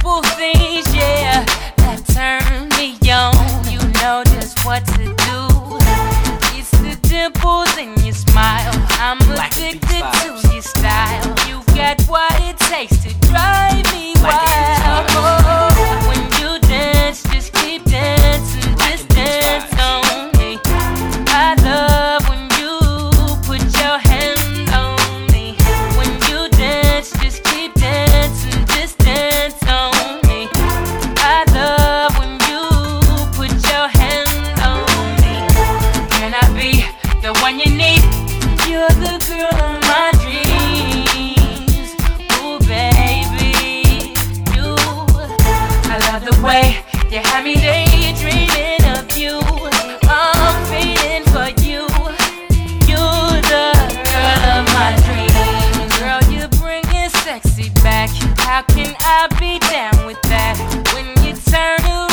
simple things, yeah, that turn me on. You know just what to do. It's the dimples in your smile. I'm addicted to your style. You got what it takes to How can I be down with that when you turn around?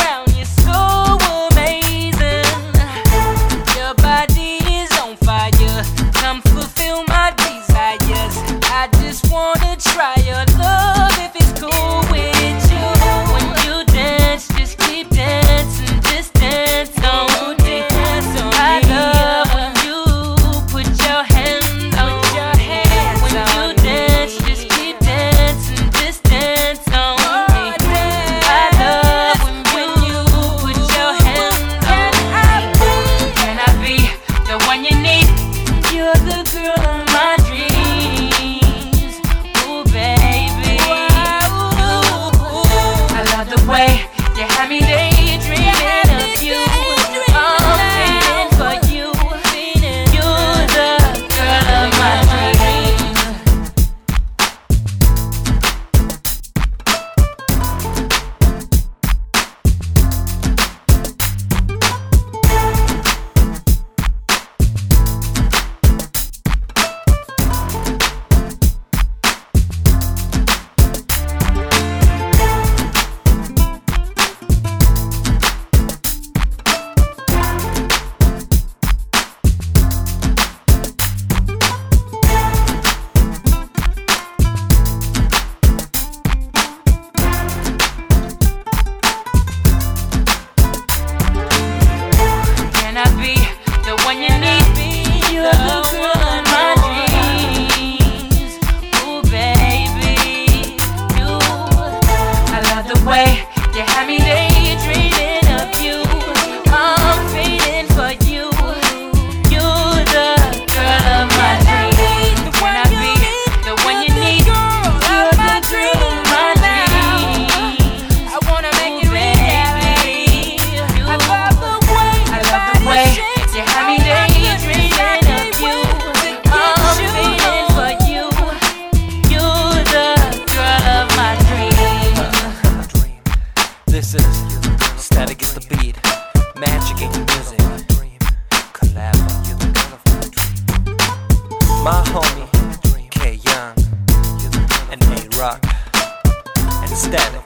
Rock, and Static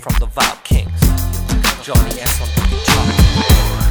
from the Vibe Kings. Johnny S on the guitar.